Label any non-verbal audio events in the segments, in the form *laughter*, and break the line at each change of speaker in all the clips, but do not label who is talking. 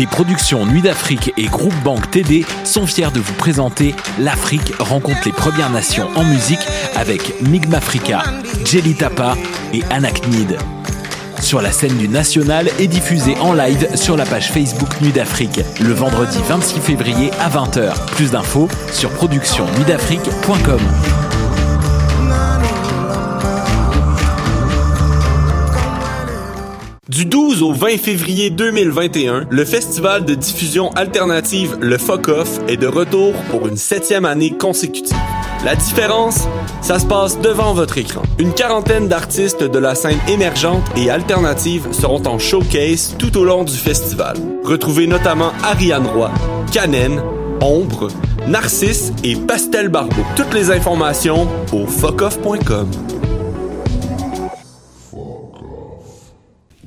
Les productions Nuit d'Afrique et Groupe Banque TD sont fiers de vous présenter L'Afrique rencontre les Premières Nations en musique avec Migmafrica, Jelly Tapa et Anaknid. Sur la scène du National et diffusé en live sur la page Facebook Nuit d'Afrique le vendredi 26 février à 20h. Plus d'infos sur productionnuitdafrique.com.
Du 12 au 20 février 2021, le festival de diffusion alternative Le Fuck Off est de retour pour une septième année consécutive. La différence, ça se passe devant votre écran. Une quarantaine d'artistes de la scène émergente et alternative seront en showcase tout au long du festival. Retrouvez notamment Ariane Roy, Canen, Ombre, Narcisse et Pastel Barbeau. Toutes les informations au fuckoff.com.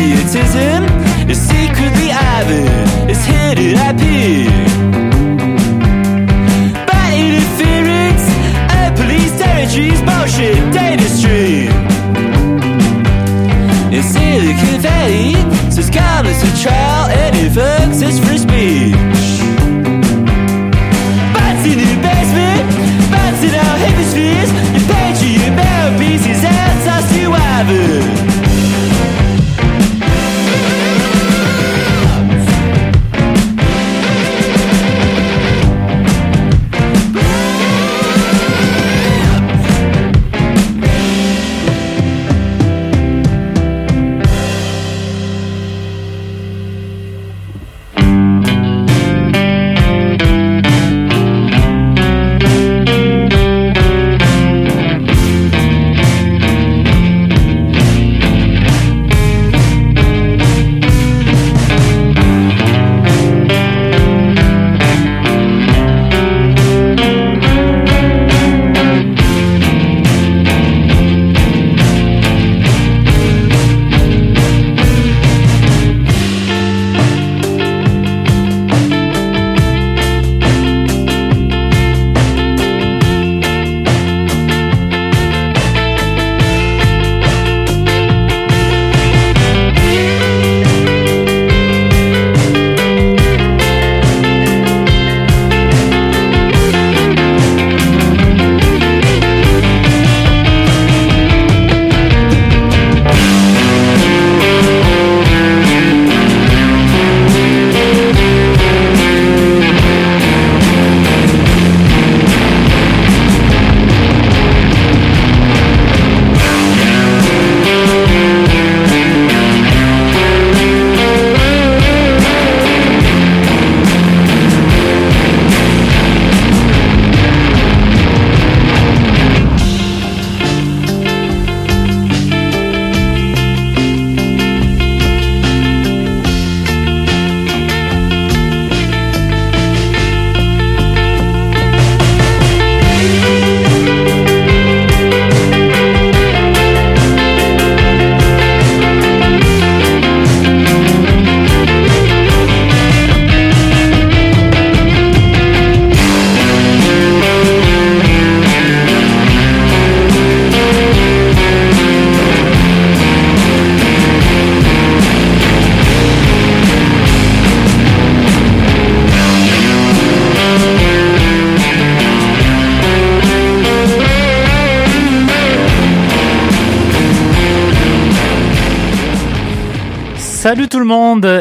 Patriotism is secretly Ivan,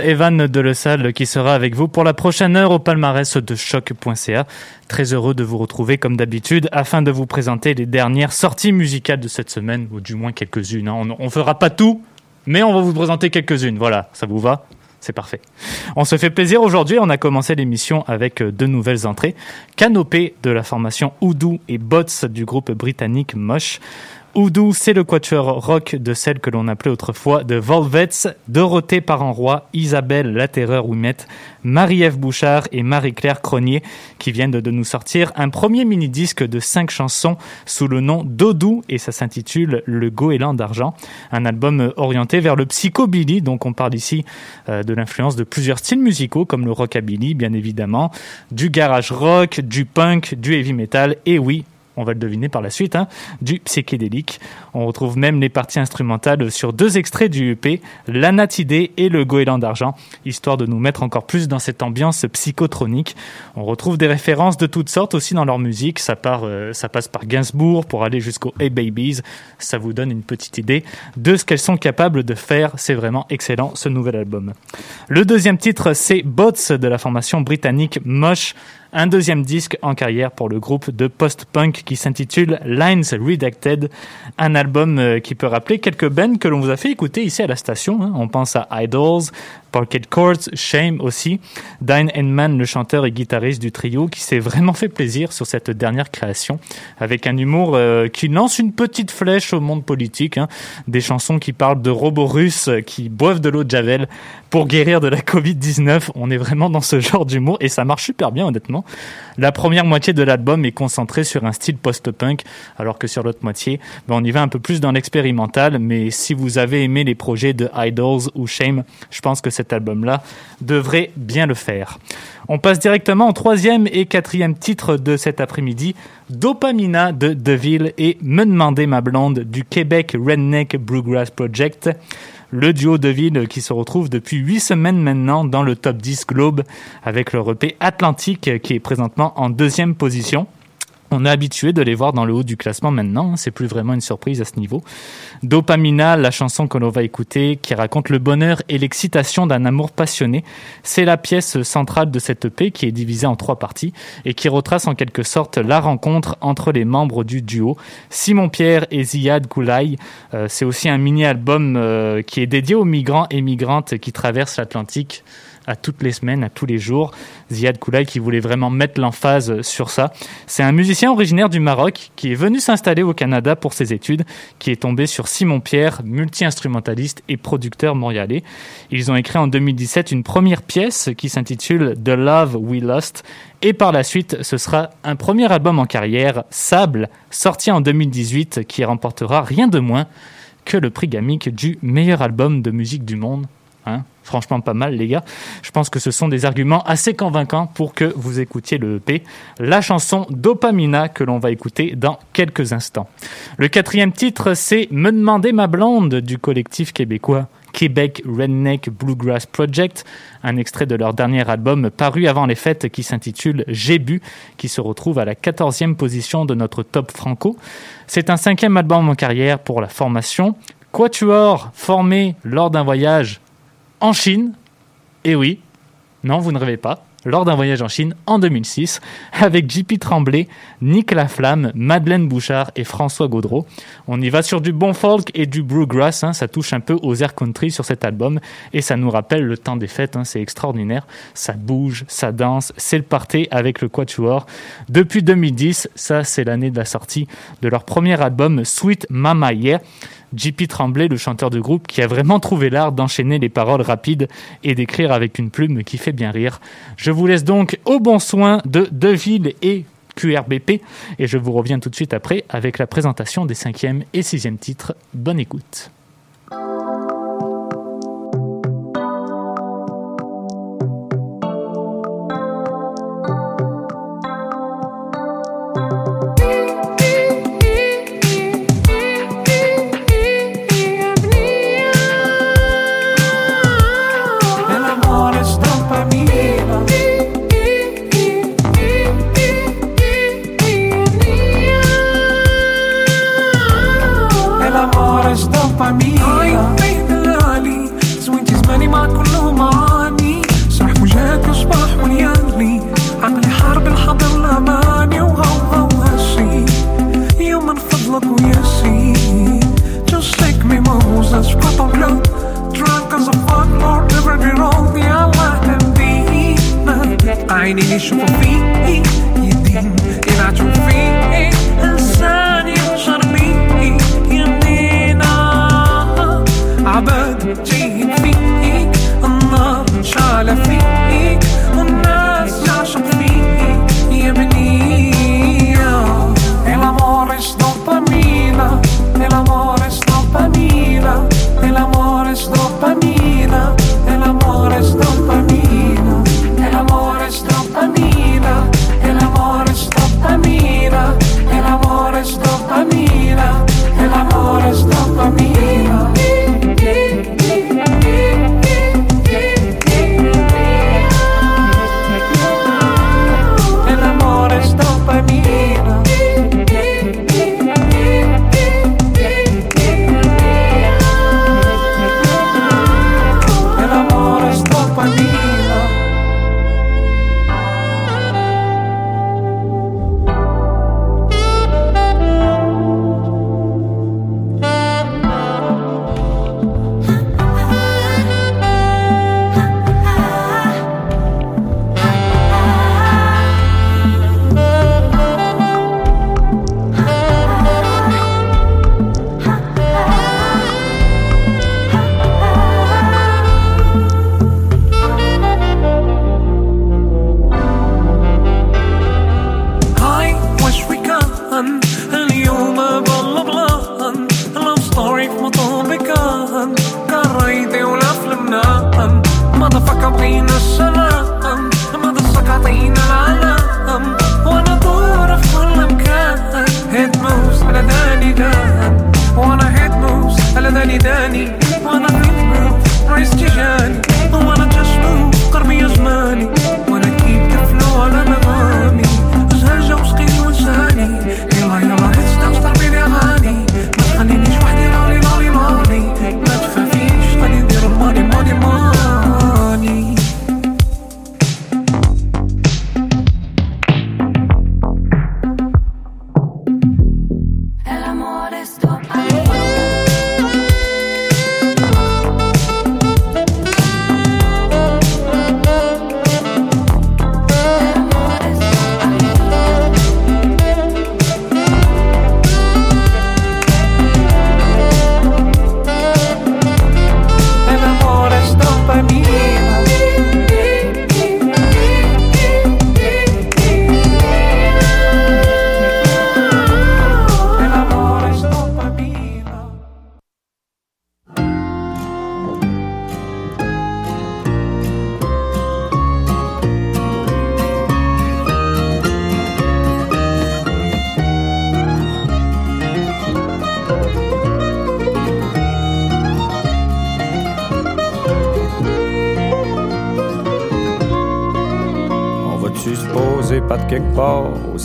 Evan de Le Salle qui sera avec vous pour la prochaine heure au palmarès de choc.ca. Très heureux de vous retrouver comme d'habitude afin de vous présenter les dernières sorties musicales de cette semaine, ou du moins quelques-unes. hein. On, on fera pas tout, mais on va vous présenter quelques-unes. Voilà, ça vous va? C'est parfait. On se fait plaisir aujourd'hui. On a commencé l'émission avec euh, deux nouvelles entrées. Canopée de la formation Oudou et Bots du groupe britannique Mosh. Oudou, c'est le quatuor rock de celle que l'on appelait autrefois de Volvets, Dorothée Parent-Roi, Isabelle La Terreur Ouimette, Marie-Ève Bouchard et Marie-Claire Cronier qui viennent de, nous sortir un premier mini-disque de cinq chansons sous le nom d'Odou et ça s'intitule Le Goéland d'Argent. Un album orienté vers le psychobilly, donc on parle ici euh, de l'influence de plusieurs styles musicaux comme le rockabilly bien évidemment, du garage rock, du punk, du heavy metal et oui, on va le deviner par la suite, hein, du psychédélique. On retrouve même les parties instrumentales sur deux extraits du EP, l'Anatidé et le Goéland d'Argent, histoire de nous mettre encore plus dans cette ambiance psychotronique. On retrouve des références de toutes sortes aussi dans leur musique, ça, part, euh, ça passe par Gainsbourg pour aller jusqu'au Hey Babies, ça vous donne une petite idée de ce qu'elles sont capables de faire, c'est vraiment excellent ce nouvel album. Le deuxième titre, c'est Bots de la formation britannique Mosh, un deuxième disque en carrière pour le groupe de post-punk qui s'intitule Lines Redacted, un album euh, qui peut rappeler quelques bands que l'on vous a fait écouter ici à la station. hein. On pense à Idols, Parquet Courts, Shame aussi, Dine Enman, le chanteur et guitariste du trio, qui s'est vraiment fait plaisir sur cette dernière création, avec un humour euh, qui lance une petite flèche au monde politique, hein. des chansons qui parlent de robots russes qui boivent de l'eau de Javel pour guérir de la Covid-19. On est vraiment dans ce genre d'humour et ça marche super bien honnêtement. La première moitié de l'album est concentrée sur un style post-punk, alors que sur l'autre moitié, ben, on y va un peu plus dans l'expérimental. Mais si vous avez aimé les projets de Idols ou Shame, je pense que cet album-là devrait bien le faire. On passe directement au troisième et quatrième titre de cet après-midi, Dopamina de Deville et Me demander ma blonde du Québec Redneck Bluegrass Project. Le duo Deville qui se retrouve depuis huit semaines maintenant dans le top 10 Globe avec leur EP Atlantique qui est présentement en deuxième position. On est habitué de les voir dans le haut du classement maintenant, hein, c'est plus vraiment une surprise à ce niveau. Dopamina, la chanson que l'on va écouter, qui raconte le bonheur et l'excitation d'un amour passionné, c'est la pièce centrale de cette EP qui est divisée en trois parties et qui retrace en quelque sorte la rencontre entre les membres du duo, Simon Pierre et Ziad Koulaï. Euh, c'est aussi un mini-album euh, qui est dédié aux migrants et migrantes qui traversent l'Atlantique à toutes les semaines, à tous les jours. Ziad Koulaï qui voulait vraiment mettre l'emphase sur ça. C'est un musicien originaire du Maroc qui est venu s'installer au Canada pour ses études, qui est tombé sur Simon Pierre, multi-instrumentaliste et producteur montréalais. Ils ont écrit en 2017 une première pièce qui s'intitule The Love We Lost et par la suite, ce sera un premier album en carrière, Sable, sorti en 2018, qui remportera rien de moins que le prix Gamic du meilleur album de musique du monde. Hein Franchement, pas mal, les gars. Je pense que ce sont des arguments assez convaincants pour que vous écoutiez le EP. La chanson Dopamina que l'on va écouter dans quelques instants. Le quatrième titre, c'est Me demander ma blonde du collectif québécois. Québec Redneck Bluegrass Project, un extrait de leur dernier album paru avant les fêtes qui s'intitule J'ai bu, qui se retrouve à la 14e position de notre top franco. C'est un cinquième album en carrière pour la formation. Quatuor formé lors d'un voyage en Chine. Et oui, non, vous ne rêvez pas. Lors d'un voyage en Chine en 2006, avec JP Tremblay, Nick Laflamme, Madeleine Bouchard et François Gaudreau. On y va sur du bon folk et du bluegrass, hein, ça touche un peu aux air country sur cet album et ça nous rappelle le temps des fêtes, hein, c'est extraordinaire. Ça bouge, ça danse, c'est le party avec le Quatuor. Depuis 2010, ça c'est l'année de la sortie de leur premier album Sweet Mama Yeah. JP Tremblay, le chanteur du groupe, qui a vraiment trouvé l'art d'enchaîner les paroles rapides et d'écrire avec une plume qui fait bien rire. Je vous laisse donc au bon soin de Deville et QRBP et je vous reviens tout de suite après avec la présentation des cinquième et sixième titres. Bonne écoute.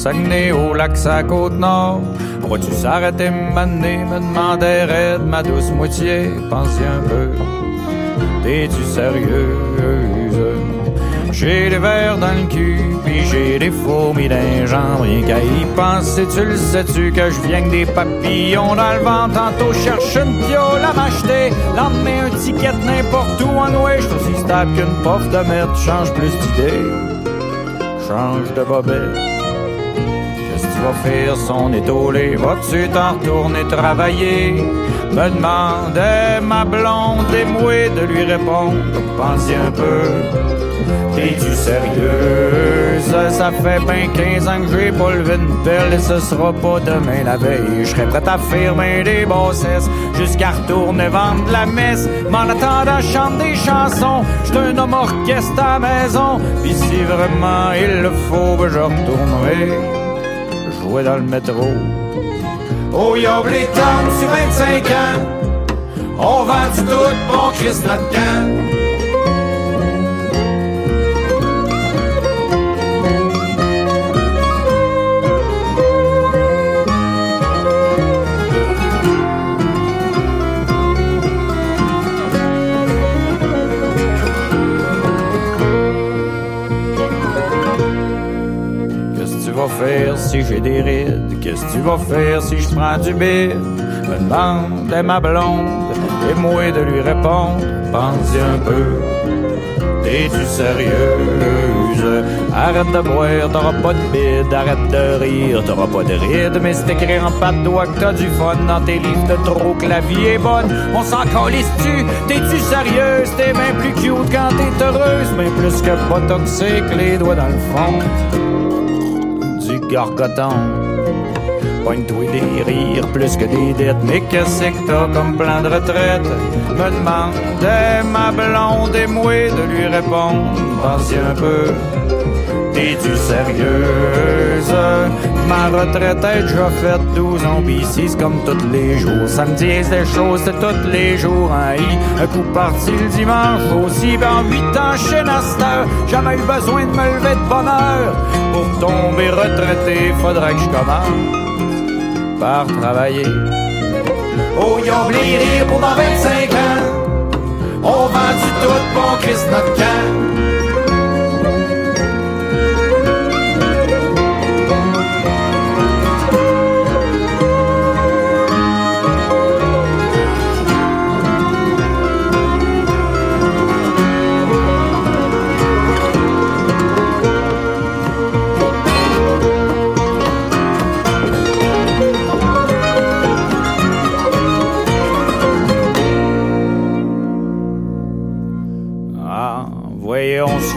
Saguenay, au lac, sa côte nord. Va-tu s'arrêter, m'amener, me demander raide, ma douce moitié, pensez un peu. T'es-tu sérieuse? J'ai des verres dans le cul, puis j'ai des fourmis les jambes. Rien qu'à y penser, tu le sais-tu que je viens que des papillons dans le ventre? Tantôt cherche une piole à m'acheter, lendemain un ticket n'importe où en ouest. Je aussi stable qu'une pof de merde, change plus d'idée. Change de bobette. Vas faire son étoilé? Vas-tu t'en retourner travailler? Me demandait ma blonde émouée de lui répondre. Pensez un peu. T'es-tu sérieuse? Ça fait ben 15 ans que j'ai pas levé une pelle et ce sera pas demain la veille. Je serais prêt à faire ben des bassesses jusqu'à retourner vendre la messe. M'en attendant, je chante des chansons. J'suis un homme orchestre à maison. Pis si vraiment il le faut, ben je retournerai jouer dans le métro. Oh, y'a temps sur 25 ans. On vend du tout, bon Christ notre camp. Si j'ai des rides? Qu'est-ce que tu vas faire si je prends du bide? Me demande à ma blonde et moi de lui répondre. Pense un peu. T'es-tu sérieuse? Arrête de boire, t'auras pas de bide. Arrête de rire, t'auras pas de ride. Mais c'est écrit en patte doigt que t'as du fun dans tes livres de trop que la vie est bonne. On s'en calisse-tu? T'es-tu sérieuse? T'es bien plus cute quand t'es heureuse. Mais plus que pas toxique, les doigts dans le fond du gargoton. Pogne-toi des rires plus que des dettes. Mais qu'est-ce que t'as comme plan de retraite? Me demandait ma blonde et moi de lui répondre. Pensez un peu. T'es-tu sérieuse? Ma retraite est déjà faite 12 ans, pis c'est comme tous les jours. Ça me dit des choses de tous les jours, hein? hi. Un coup parti le dimanche aussi, ben en 8 ans chez Naster. Jamais eu besoin de me lever de bonne heure. Pour tomber retraité, faudrait que je commence par travailler. Oh, rire pour dans 25 ans. On vend du tout, bon Christ notre camp.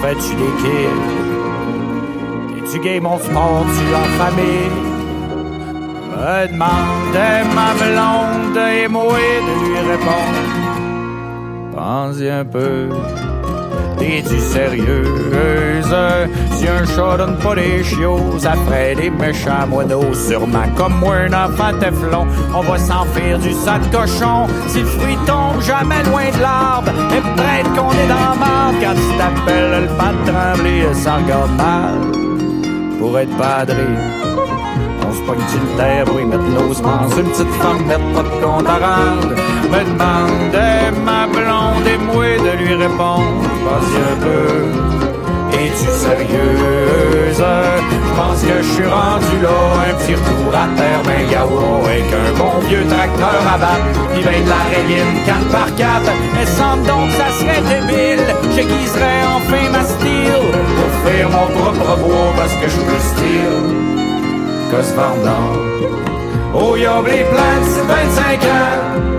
Fait-tu des kills? Es-tu gay, mon sport, tu en famille? Me demandait ma blonde et moi de lui répondre. Pensez un peu. T'es-tu sérieuse? Si un chat donne pas des chiots, ferait des méchants moineaux. Sûrement comme moi, un enfant teflon, on va s'en faire du sac cochon. Si le fruit tombe jamais loin de l'arbre, et peut-être qu'on est dans la marde quand tu t'appelles le pas de trembler, ça regarde mal pour être padré. On se pogne le terre y mettre nos semences. Une petite femme, mettre pas de compte à. Me demandait ma blonde? Et moi de lui répondre. Vas-y un peu. Es-tu sérieuse? Je pense que je suis rendu là. Un petit retour à terre, ben gaou, avec un bon vieux tracteur à battre. Puis ben de la rayine 4 par 4 Mais semble donc ça serait débile. J'aiguiserais enfin ma style. Pour faire mon propre bois parce que je suis style vendant. Oh, y'a les d'ici 25 ans.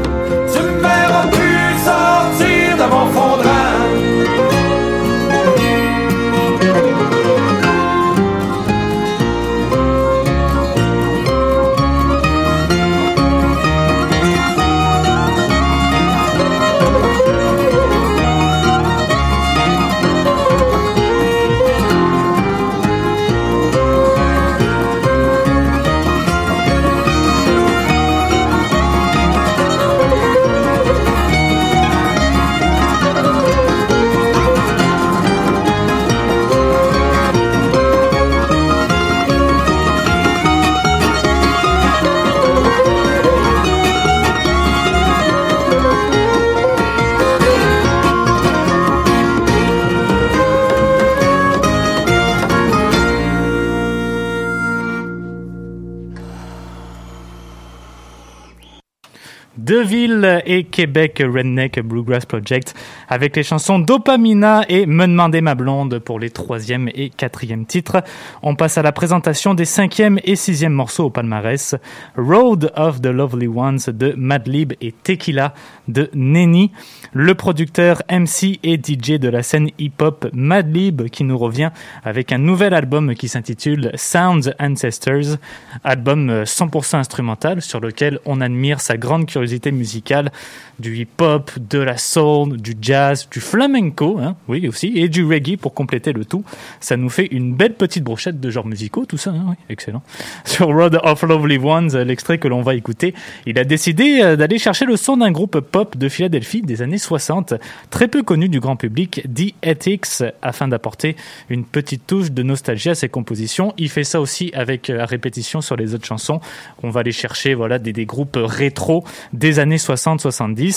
Deville et Québec Redneck Bluegrass Project avec les chansons Dopamina et Me demander ma blonde pour les troisième et quatrième titres. On passe à la présentation des cinquième et sixième morceaux au palmarès. Road of the Lovely Ones de Madlib et Tequila de Nenny. Le producteur MC et DJ de la scène hip-hop Madlib qui nous revient avec un nouvel album qui s'intitule Sounds Ancestors. Album euh, 100% instrumental sur lequel on admire sa grande curiosité musicale du hip-hop, de la soul, du jazz, du flamenco, hein, oui aussi, et du reggae pour compléter le tout. Ça nous fait une belle petite brochette de genres musicaux, tout ça, hein, oui, excellent. *laughs* Sur Road of Lovely Ones, l'extrait que l'on va écouter, il a décidé euh, d'aller chercher le son d'un groupe pop de Philadelphie des années 60, très peu connu du grand public, The Ethics, afin d'apporter une petite touche de nostalgie à ses compositions. Il fait ça aussi avec euh, à répétition sur les autres chansons. On va aller chercher voilà des, des groupes rétro des années 60-70.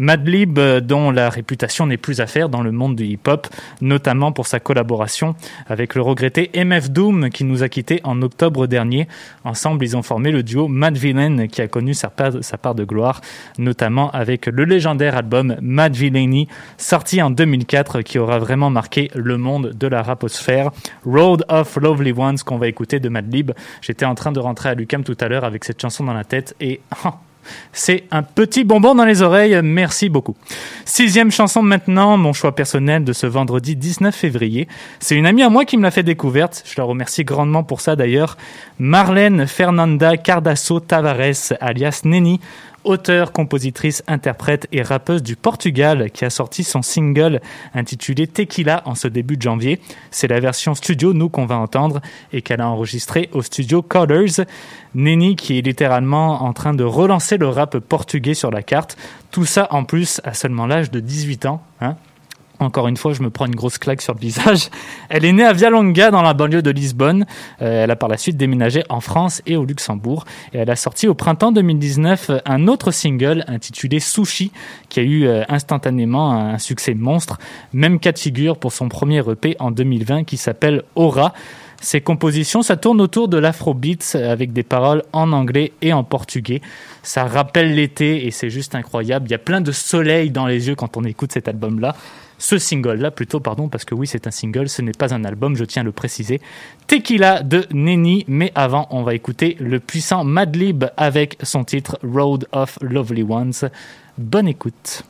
Madlib, euh, dont la réputation n'est plus à faire dans le monde du hip-hop, notamment pour sa collaboration avec le regretté MF Doom qui nous a quittés en octobre dernier. Ensemble, ils ont formé le duo Mad Villain qui a connu sa part, de gloire, notamment avec le légendaire album Mad Villainy, sorti en 2004, qui aura vraiment marqué le monde de la raposphère. Road of Lovely Ones qu'on va écouter de Madlib. J'étais en train de rentrer à Lucam tout à l'heure avec cette chanson dans la tête et *laughs* c'est un petit bonbon dans les oreilles, merci beaucoup. Sixième chanson maintenant, mon choix personnel de ce vendredi 19 février. C'est une amie à moi qui me l'a fait découverte, je la remercie grandement pour ça d'ailleurs. Marlène Fernanda Cardasso Tavares, alias Neni, auteure, compositrice, interprète et rappeuse du Portugal qui a sorti son single intitulé Tequila en ce début de janvier. C'est la version studio, nous, qu'on va entendre et qu'elle a enregistrée au studio Colors. Neni qui est littéralement en train de relancer le rap portugais sur la carte. Tout ça en plus à seulement l'âge de 18 ans. Hein encore une fois, je me prends une grosse claque sur le visage. *laughs* Elle est née à Vialonga, dans la banlieue de Lisbonne. Euh, elle a par la suite déménagé en France et au Luxembourg. Et elle a sorti au printemps 2019 un autre single intitulé Sushi, qui a eu euh, instantanément un succès monstre. Même cas de figure pour son premier EP en 2020 qui s'appelle Aura. Ses compositions, ça tourne autour de l'afrobeats avec des paroles en anglais et en portugais. Ça rappelle l'été et c'est juste incroyable. Il y a plein de soleil dans les yeux quand on écoute cet album-là. Ce single-là, plutôt, pardon, parce que oui, c'est un single, ce n'est pas un album, je tiens à le préciser. Tequila de Neni, mais avant, on va écouter le puissant Madlib avec son titre Road of Lovely Ones. Bonne écoute.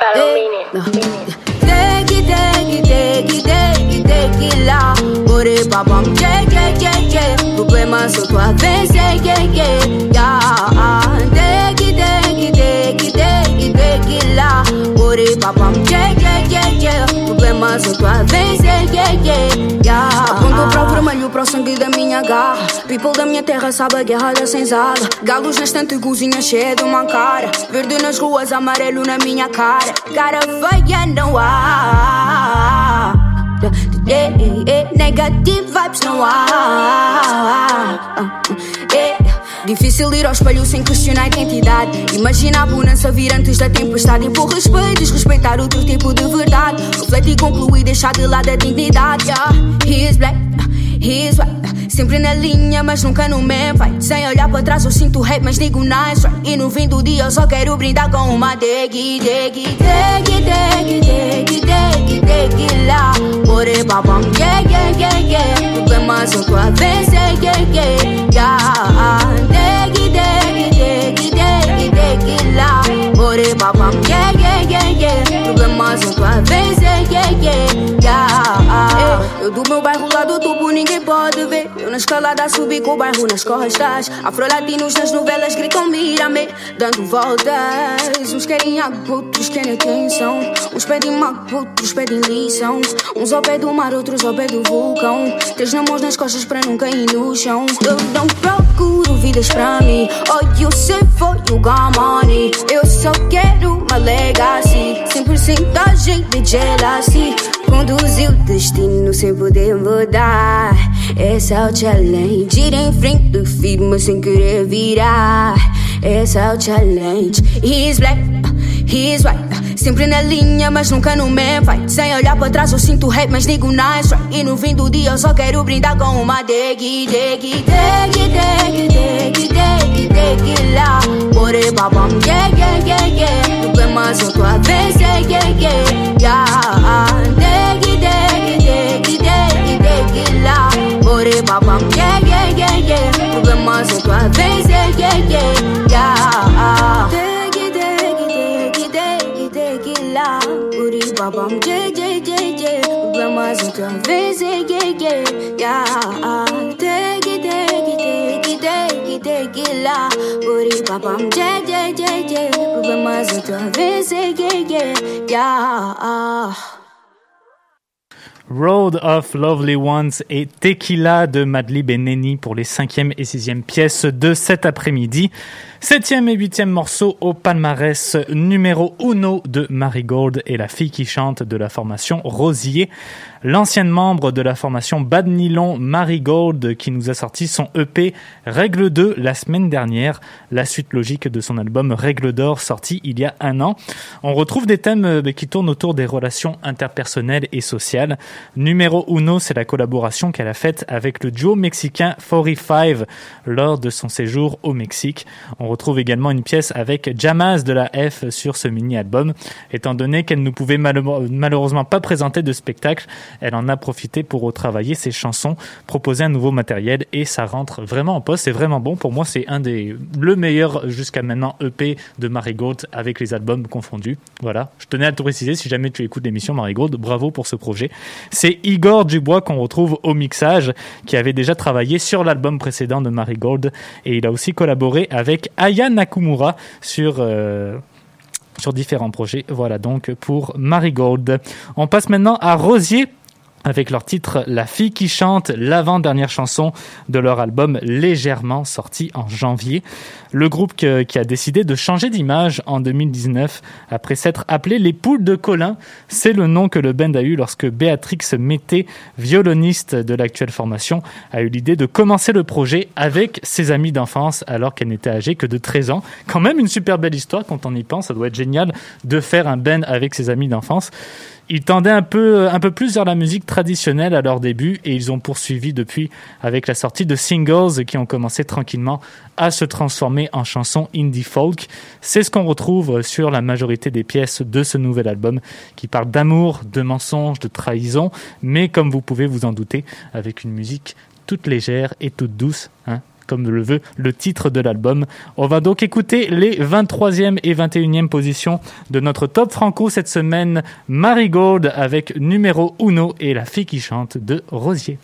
Pero mini, mini.
Degi, degi, degi, degi, tequila. Bore babam, yeah, yeah, yeah, yeah. Coupe ma sotto a vese, yeah, yeah, yeah. Degi, degi, degi, degi, tequila. Bore babam, yeah, yeah. Sou tua vez yeah yeah yeah yeah. Aponto para o vermelho para o sangue da minha garra. People da minha terra sabe a guerra da senzala Galos na estante, cozinha cheia de uma cara. Verde nas ruas, amarelo na minha cara. Cara feia não há Difícil ir ao espelho sem questionar a identidade. Imagina a bonança vir antes da tempestade. Impor respeito, desrespeitar outro tipo de verdade. Refletir, concluir, deixar de lado a dignidade. Yeah. He is black, he is white. Sempre na linha, mas nunca no man fight. Sem olhar para trás eu sinto rap, mas digo nice right? E no fim do dia eu só quero brindar com uma degi, degi, degi, degi, degi, degi, degi lá Ore yeah, yeah, yeah, yeah. Problemas eu tô a vencer, yeah, yeah, yeah Ore babam, yeah, yeah, yeah, yeah Problemas eu tô a vencer, yeah, yeah, yeah Eu do meu bairro lá do tubo ninguém pode ver na escalada subi com o bairro nas costas. Afrolatinos nas novelas gritam mira-me Dando voltas. Uns querem água, outros querem atenção. Uns pedem mago, outros pedem lição. Uns ao pé do mar, outros ao pé do vulcão. Três na mãos nas costas para não cair no chão. Eu não procuro vidas pra mim. Oh, you say for you got Eu só quero uma legacy. Sem porcentagem de jealousy. Conduzir o destino sem poder mudar. Esse é challenge. Ir em frente firme sem querer virar Esse é o challenge. He's black, he's white. Sempre na linha, mas nunca no man fight. Sem olhar para trás eu sinto rap, mas digo nice right. E no fim do dia eu só quero brindar com uma degi, degi, degi, degi, degi, degi, degi lá Ore babam, yeah, yeah, yeah, yeah. Problemas eu tô a vencer, yeah, yeah, yeah Degi, babam, yeah, yeah, yeah, yeah. Problemas eu tô a vencer, yeah, yeah, yeah. Degi, degi, degi, degi, degi lá Ore babam, yeah, yeah, yeah, yeah. Problemas eu tô a vencer, yeah, yeah, yeah. Degi, degi, degi, degi, degi lá Ore babam, yeah, yeah, yeah, yeah. Problemas eu tô a vencer, yeah, yeah, yeah
Road of Lovely Ones et Tequila de Madlib et Nenny pour les cinquième et sixième pièces de cet après-midi. Septième et huitième morceau au palmarès numéro uno de Marigold et la fille qui chante de la formation Rosier. L'ancienne membre de la formation Bad Nylon, Marigold, qui nous a sorti son EP Règle 2 la semaine dernière, la suite logique de son album Règle d'or sorti il y a un an. On retrouve des thèmes euh, qui tournent autour des relations interpersonnelles et sociales. Numéro uno, c'est la collaboration qu'elle a faite avec le duo mexicain 45 lors de son séjour au Mexique. Retrouve également une pièce avec Jamaz de la F sur ce mini-album. Étant donné qu'elle ne pouvait malheure- malheureusement pas présenter de spectacle, elle en a profité pour retravailler ses chansons, proposer un nouveau matériel et ça rentre vraiment en poste. C'est vraiment bon. Pour moi, c'est un des, le meilleur jusqu'à maintenant EP de Marigold avec les albums confondus. Voilà. Je tenais à te préciser si jamais tu écoutes l'émission Marigold, bravo pour ce projet. C'est Igor Dubois qu'on retrouve au mixage, qui avait déjà travaillé sur l'album précédent de Marigold et il a aussi collaboré avec Aya Nakamura sur, euh, sur différents projets. Voilà donc pour Marigold. On passe maintenant à Rosier avec leur titre La fille qui chante, l'avant-dernière chanson de leur album Légèrement sorti en janvier. Le groupe qui a décidé de changer d'image en 2019 après s'être appelé les poules de Colin, c'est le nom que le band a eu lorsque Béatrix Mété, violoniste de l'actuelle formation, a eu l'idée de commencer le projet avec ses amis d'enfance alors qu'elle n'était âgée que de 13 ans. Quand même une super belle histoire quand on y pense, ça doit être génial de faire un band avec ses amis d'enfance. Ils tendaient un peu plus vers la musique traditionnelle à leur début et ils ont poursuivi depuis avec la sortie de singles qui ont commencé tranquillement à se transformer en chansons indie folk. C'est ce qu'on retrouve sur la majorité des pièces de ce nouvel album qui parle d'amour, de mensonges, de trahison, mais comme vous pouvez vous en douter, avec une musique toute légère et toute douce, hein, comme le veut le titre de l'album. On va donc écouter les 23e et 21e positions de notre top franco cette semaine. Marigold avec numéro uno et la fille qui chante de Rosier.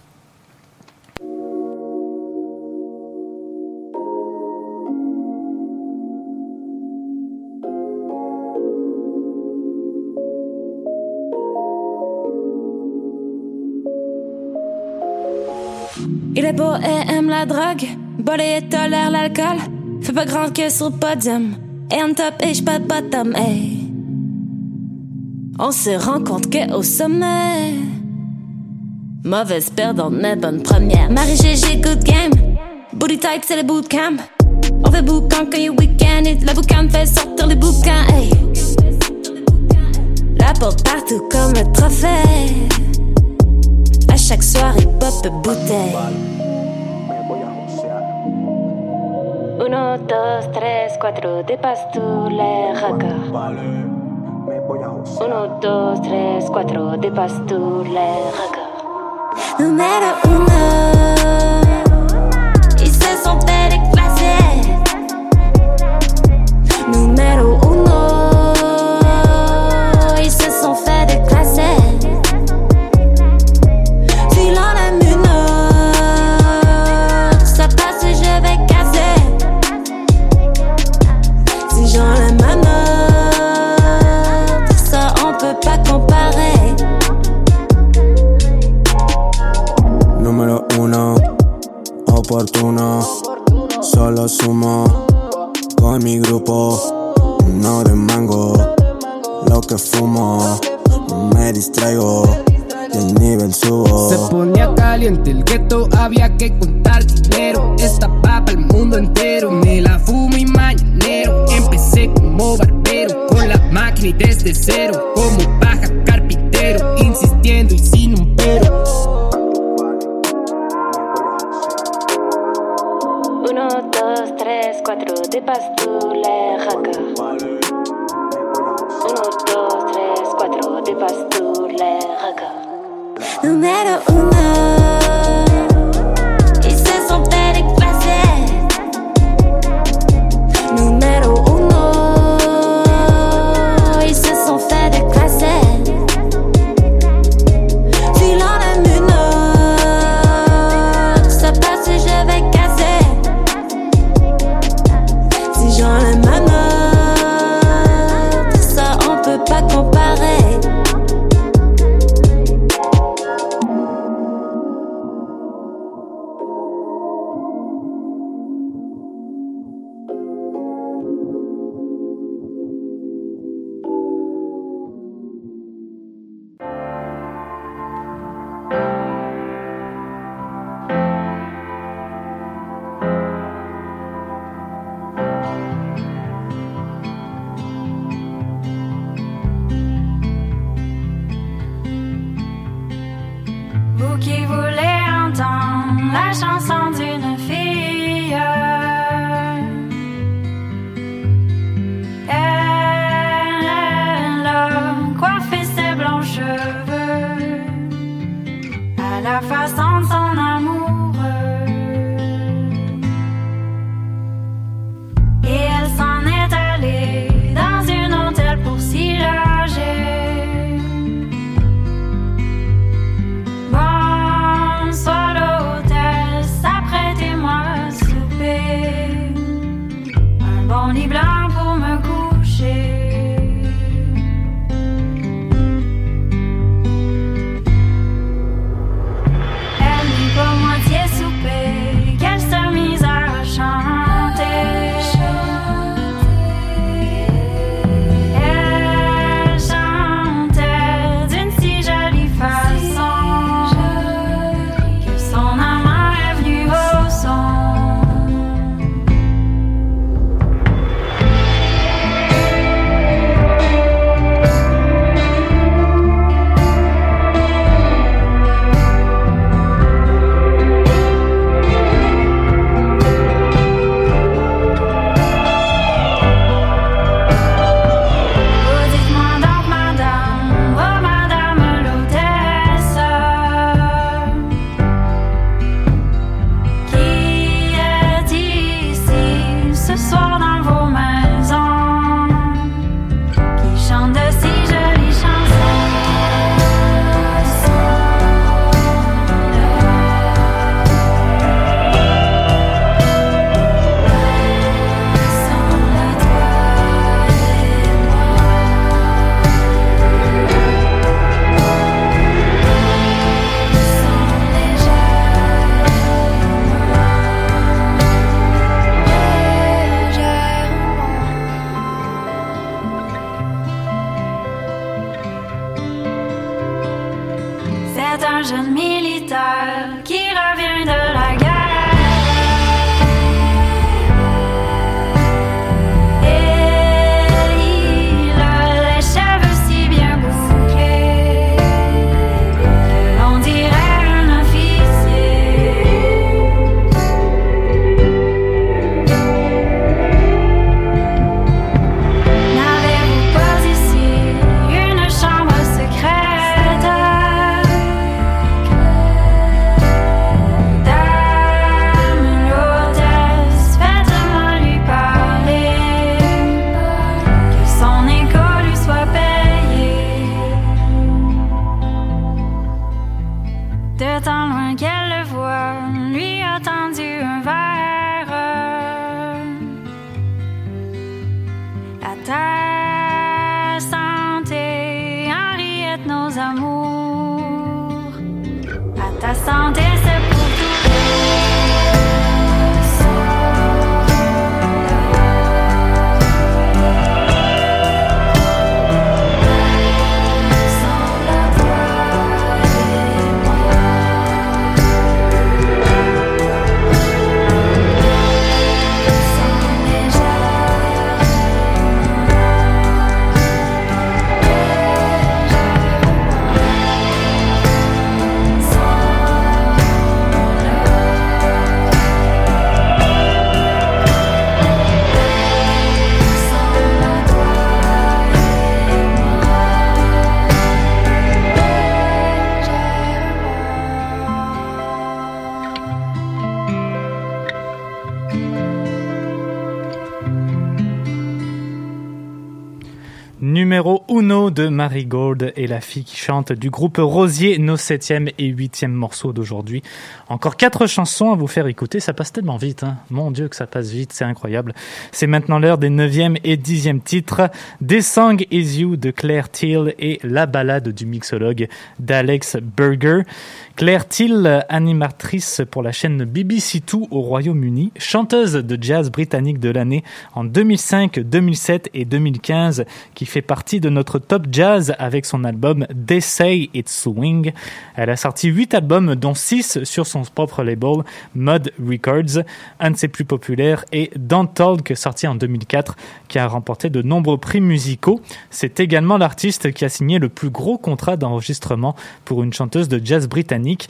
Il est beau et aime la drogue, bolé et tolère l'alcool. Fait pas grand que sur le podium, et en top et pas de bottom, hey. On se rend compte que au sommet, mauvaise perdante mais bonne première. Marie-Gégé, good game, booty tight c'est le bootcamp. On fait boucan quand il week-end, et la boucan fait sortir les bouquins, hey. La porte partout comme un trophée. À chaque soirée, pop bouteille. Uno, dos, tres, cuatro, dépasse tous les records. Uno, dos, tres, cuatro, dépasse tous les records. Numéro uno, ils se sont
de
Marie Gold et la fille qui chante du groupe Rosier, nos septième et huitième morceaux d'aujourd'hui. Encore quatre chansons à vous faire écouter, ça passe tellement vite, hein. Mon Dieu que ça passe vite, c'est incroyable. C'est maintenant l'heure des neuvième et dixième titres. Des Song Is You de Claire Thiel et La balade du mixologue d'Alex Berger. Claire Thiel, animatrice pour la chaîne BBC Two au Royaume-Uni, chanteuse de jazz britannique de l'année en 2005, 2007 et 2015, qui fait partie de notre top jazz avec son album They Say It's Swing. Elle a sorti huit albums, dont six sur son propre label Mud Records. Un de ses plus populaires est Don't Talk, sorti en 2004, qui a remporté de nombreux prix musicaux. C'est également l'artiste qui a signé le plus gros contrat d'enregistrement pour une chanteuse de jazz britannique.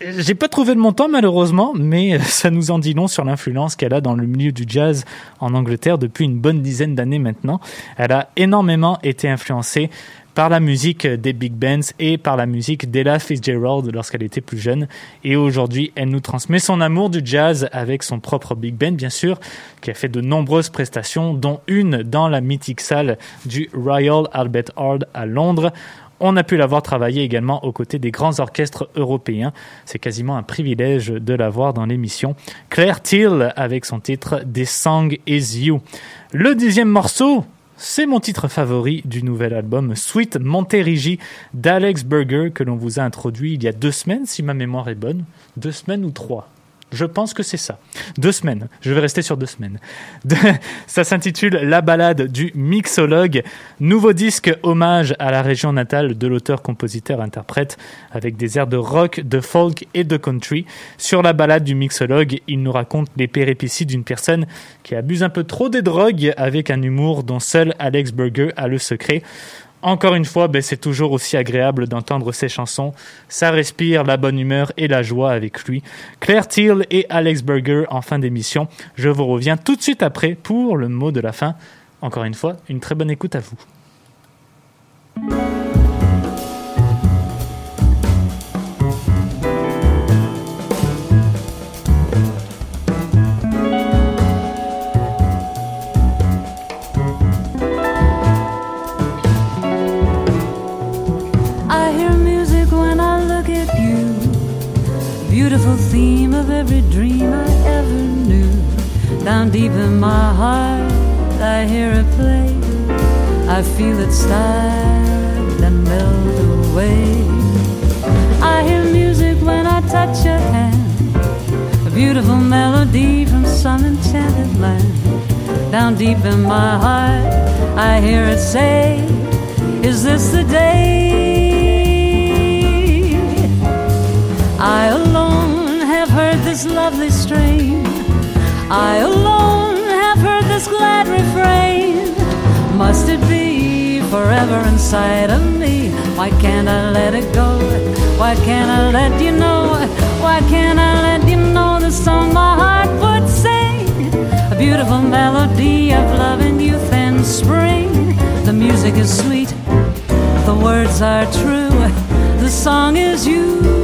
J'ai pas trouvé le montant malheureusement, mais *laughs* ça nous en dit long sur l'influence qu'elle a dans le milieu du jazz en Angleterre depuis une bonne dizaine d'années maintenant. Elle a énormément été influencée par la musique des big bands et par la musique d'Ella Fitzgerald lorsqu'elle était plus jeune. Et aujourd'hui, elle nous transmet son amour du jazz avec son propre big band, bien sûr, qui a fait de nombreuses prestations, dont une dans la mythique salle du Royal Albert Hall à Londres. On a pu l'avoir travaillé également aux côtés des grands orchestres européens. C'est quasiment un privilège de l'avoir dans l'émission. Claire Thiel avec son titre Des Song Is You. Le dixième morceau, c'est mon titre favori du nouvel album Sweet Monterigi d'Alex Berger que l'on vous a introduit il y a deux semaines, si ma mémoire est bonne. Deux semaines ou trois je pense que c'est ça. Deux semaines. Je vais rester sur deux semaines. Ça s'intitule La balade du mixologue. Nouveau disque hommage à la région natale de l'auteur-compositeur-interprète avec des airs de rock, de folk et de country. Sur la balade du mixologue, il nous raconte les péripéties d'une personne qui abuse un peu trop des drogues avec un humour dont seul Alex Berger a le secret. Encore une fois, ben, c'est toujours aussi agréable d'entendre ses chansons. Ça respire la bonne humeur et la joie avec lui. Claire Thiel et Alex Berger en fin d'émission. Je vous reviens tout de suite après pour le mot de la fin. Encore une fois, une très bonne écoute à vous.
Theme of every dream I ever knew. Down deep in my heart, I hear it play. I feel it start and melt away. I hear music when I touch your hand. A beautiful melody from some enchanted land. Down deep in my heart, I hear it say, Is this the day? Forever inside of me? Why can't I let it go? Why can't I let you know? Why can't I let you know the song my heart would sing? A beautiful melody of love and youth and spring. The music is sweet, the words are true. The song is you.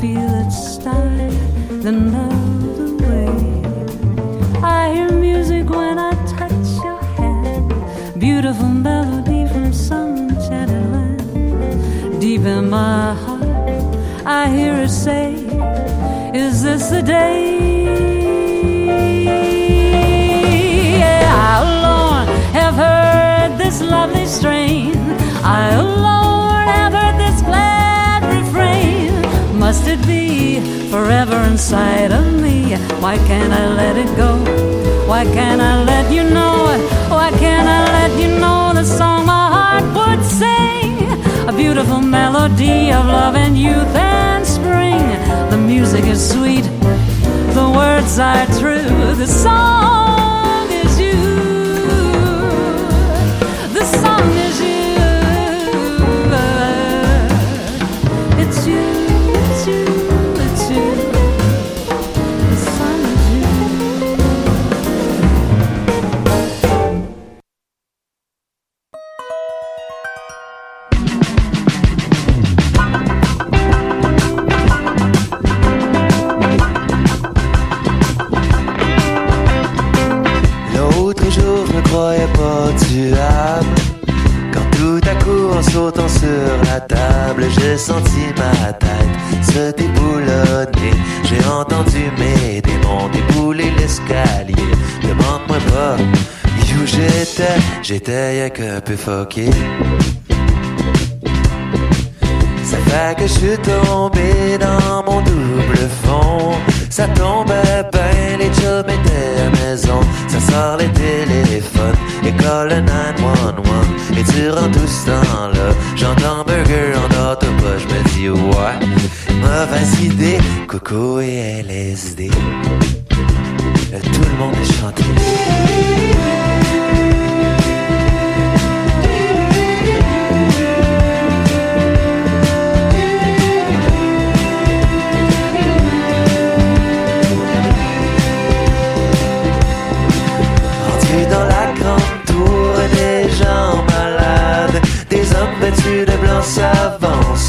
feel it start, then melt away. I hear music when I touch your hand. Beautiful melody from some enchanted land. Deep in my heart, I hear it say, Is this the day? Yeah, I alone have heard this lovely strain. I alone forever inside of me? Why can't I let it go? Why can't I let you know? Why can't I let you know the song my heart would sing? A beautiful melody of love and youth and spring. The music is sweet, the words are true. The song
croyais pas tuable. Quand tout à coup, en sautant sur la table, j'ai senti ma tête se déboulonner. J'ai entendu mes démons débouler l'escalier. Demande-moi pas où j'étais, j'étais rien qu'un peu foqué. Ça fait que je suis tombé dans mon double fond. Ça tombait bien, les jobs étaient à maison. Ça sort les téléphones, école le 911. Et durant tout ce temps-là, j'entends burger en d'autopas. Je me dis, ouais, mauvaise idée, coco et LSD. Tout le monde est chanté.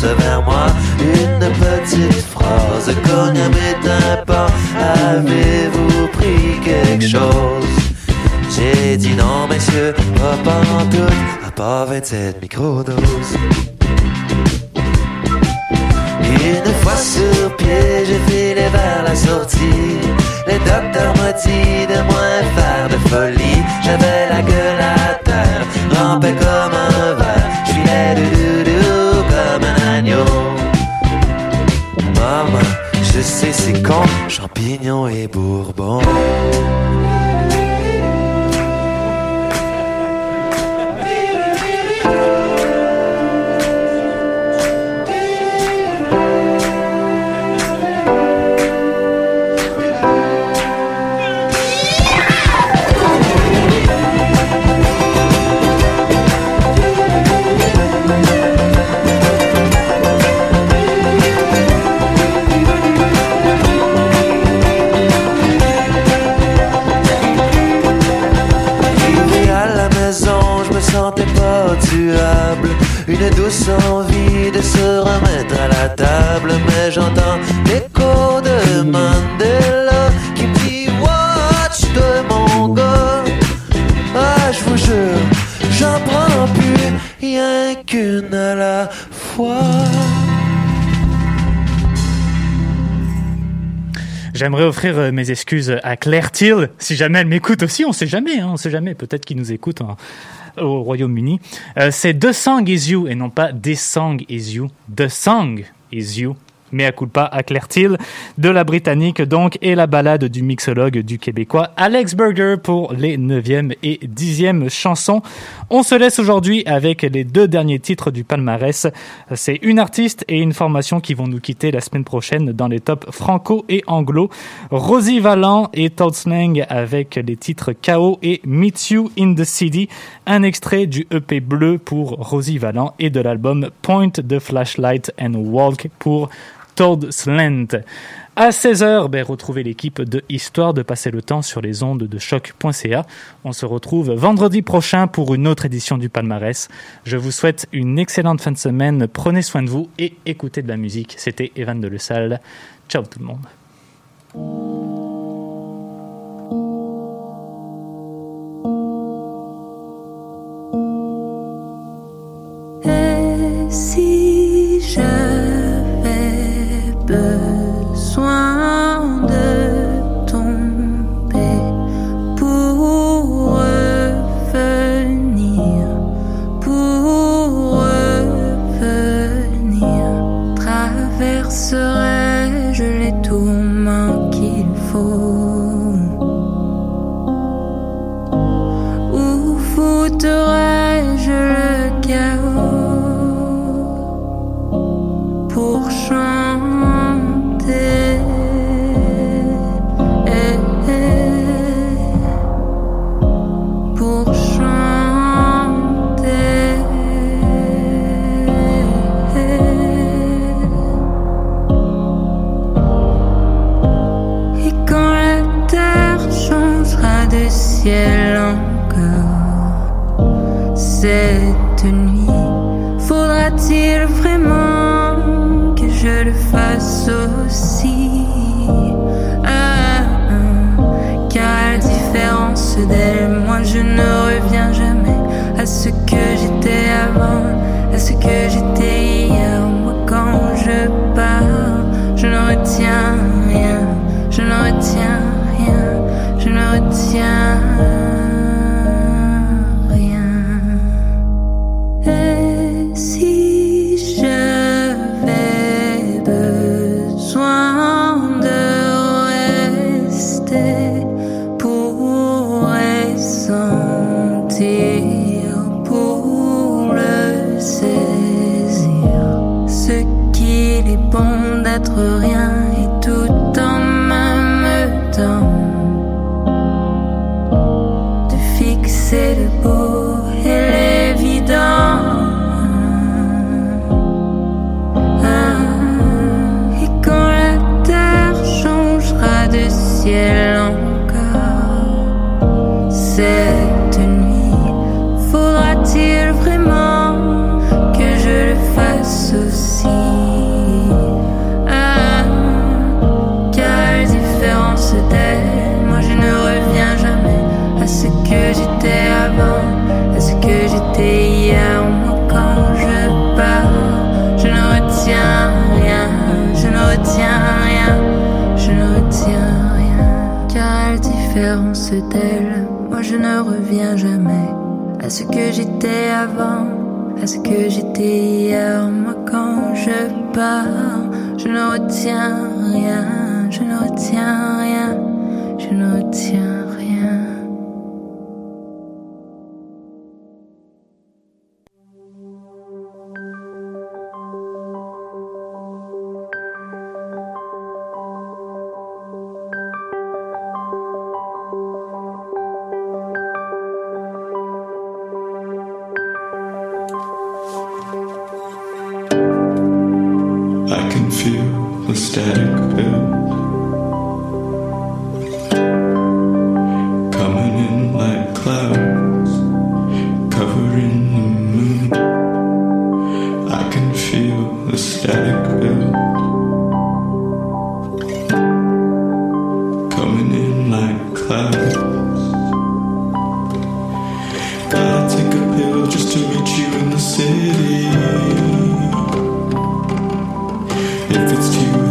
Vers moi. Une petite phrase cogne à mes tympans. Avez-vous pris quelque chose? J'ai dit non, messieurs, pas pantoute, à part 27 microdoses. Une fois sur pied, j'ai filé vers la sortie. Les docteurs m'ont dit de moins faire de folie. J'avais la gueule à terre, rampais comme un je sais c'est con, champignons et bourbon.
Euh, mes excuses à Claire Thiel, si jamais elle m'écoute aussi, on sait jamais, hein, on sait jamais, peut-être qu'il nous écoute hein, au Royaume-Uni. Euh, c'est The Song Is You et non pas This Song Is You. The Song Is You. Mea culpa à Claire-Till de la Britannique donc et la balade du mixologue du Québécois Alex Berger pour les 9e et 10e chansons. On se laisse aujourd'hui avec les deux derniers titres du palmarès. C'est une artiste et une formation qui vont nous quitter la semaine prochaine dans les tops franco et anglo. Rosie Vallant et Todd Slang avec les titres KO et Meet You in the City. Un extrait du EP bleu pour Rosie Vallant et de l'album Point the Flashlight and Walk pour Todd Slant. À 16h, ben, retrouvez l'équipe de Histoire de passer le temps sur les ondes de choc.ca. On se retrouve vendredi prochain pour une autre édition du palmarès. Je vous souhaite une excellente fin de semaine. Prenez soin de vous et écoutez de la musique. C'était Evan de Le Salle. Ciao tout le monde.
Qu'il est bon d'être rien jamais à ce que j'étais avant, à ce que j'étais hier. Moi quand je pars, je ne retiens rien, je ne retiens rien, je ne retiens
If it's too